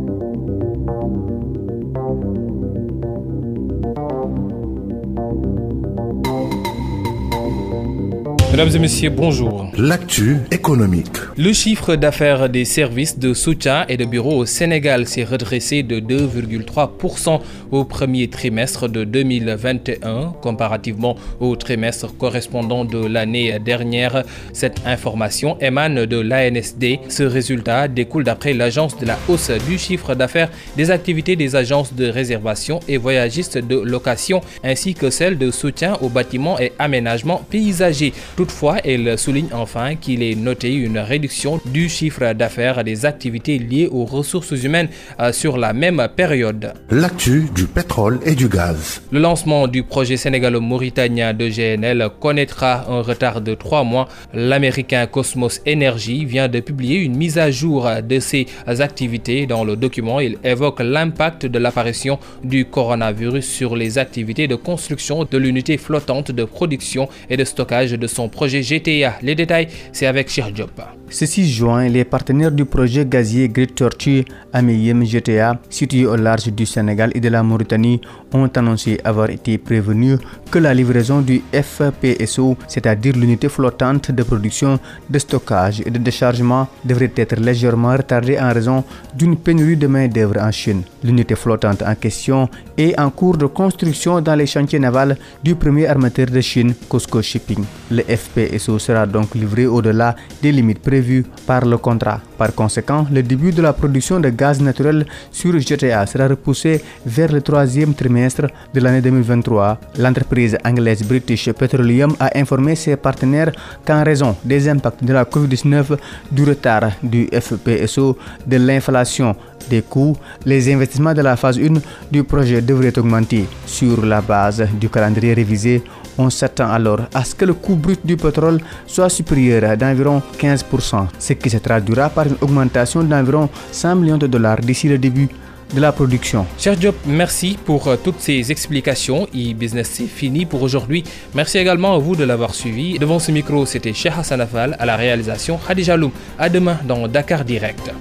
Thank you. Mesdames et messieurs, bonjour. L'actu économique. Le chiffre d'affaires des services de soutien et de bureaux au Sénégal s'est redressé de 2,3% au premier trimestre de 2021 comparativement au trimestre correspondant de l'année dernière. Cette information émane de l'ANSD. Ce résultat découle d'après l'agence de la hausse du chiffre d'affaires des activités des agences de réservation et voyagistes de location ainsi que celle de soutien aux bâtiments et aménagements paysagers. Toutefois, elle souligne enfin qu'il est noté une réduction du chiffre d'affaires des activités liées aux ressources humaines euh, sur la même période. L'actu du pétrole et du gaz. Le lancement du projet sénégalo-mauritanien de GNL connaîtra un retard de trois mois. L'américain Cosmos Energy vient de publier une mise à jour de ses activités. Dans le document, il évoque l'impact de l'apparition du coronavirus sur les activités de construction de l'unité flottante de production et de stockage de son projet GTA. Les détails, c'est avec Cher Job. Ce 6 juin, les partenaires du projet gazier Great Tortue Ameyem GTA, situé au large du Sénégal et de la Mauritanie, ont annoncé avoir été prévenus que la livraison du FPSO, c'est-à-dire l'unité flottante de production, de stockage et de déchargement, devrait être légèrement retardée en raison d'une pénurie de main-d'œuvre en Chine. L'unité flottante en question est en cours de construction dans les chantiers navals du premier armateur de Chine, Cosco Shipping. Le FPSO sera donc livré au-delà des limites prévues par le contrat. Par conséquent, le début de la production de gaz naturel sur GTA sera repoussé vers le troisième trimestre de l'année 2023. L'entreprise anglaise British Petroleum a informé ses partenaires qu'en raison des impacts de la COVID-19, du retard du FPSO, de l'inflation des coûts, les investissements de la phase 1 du projet devraient augmenter sur la base du calendrier révisé on s'attend alors à ce que le coût brut du pétrole soit supérieur d'environ 15%, ce qui se traduira par une augmentation d'environ 100 millions de dollars d'ici le début de la production. Cher Diop, merci pour euh, toutes ces explications. E-Business, c'est fini pour aujourd'hui. Merci également à vous de l'avoir suivi. Devant ce micro, c'était Cheikh Hassan Afal à la réalisation Khadija Loum. À demain dans Dakar Direct.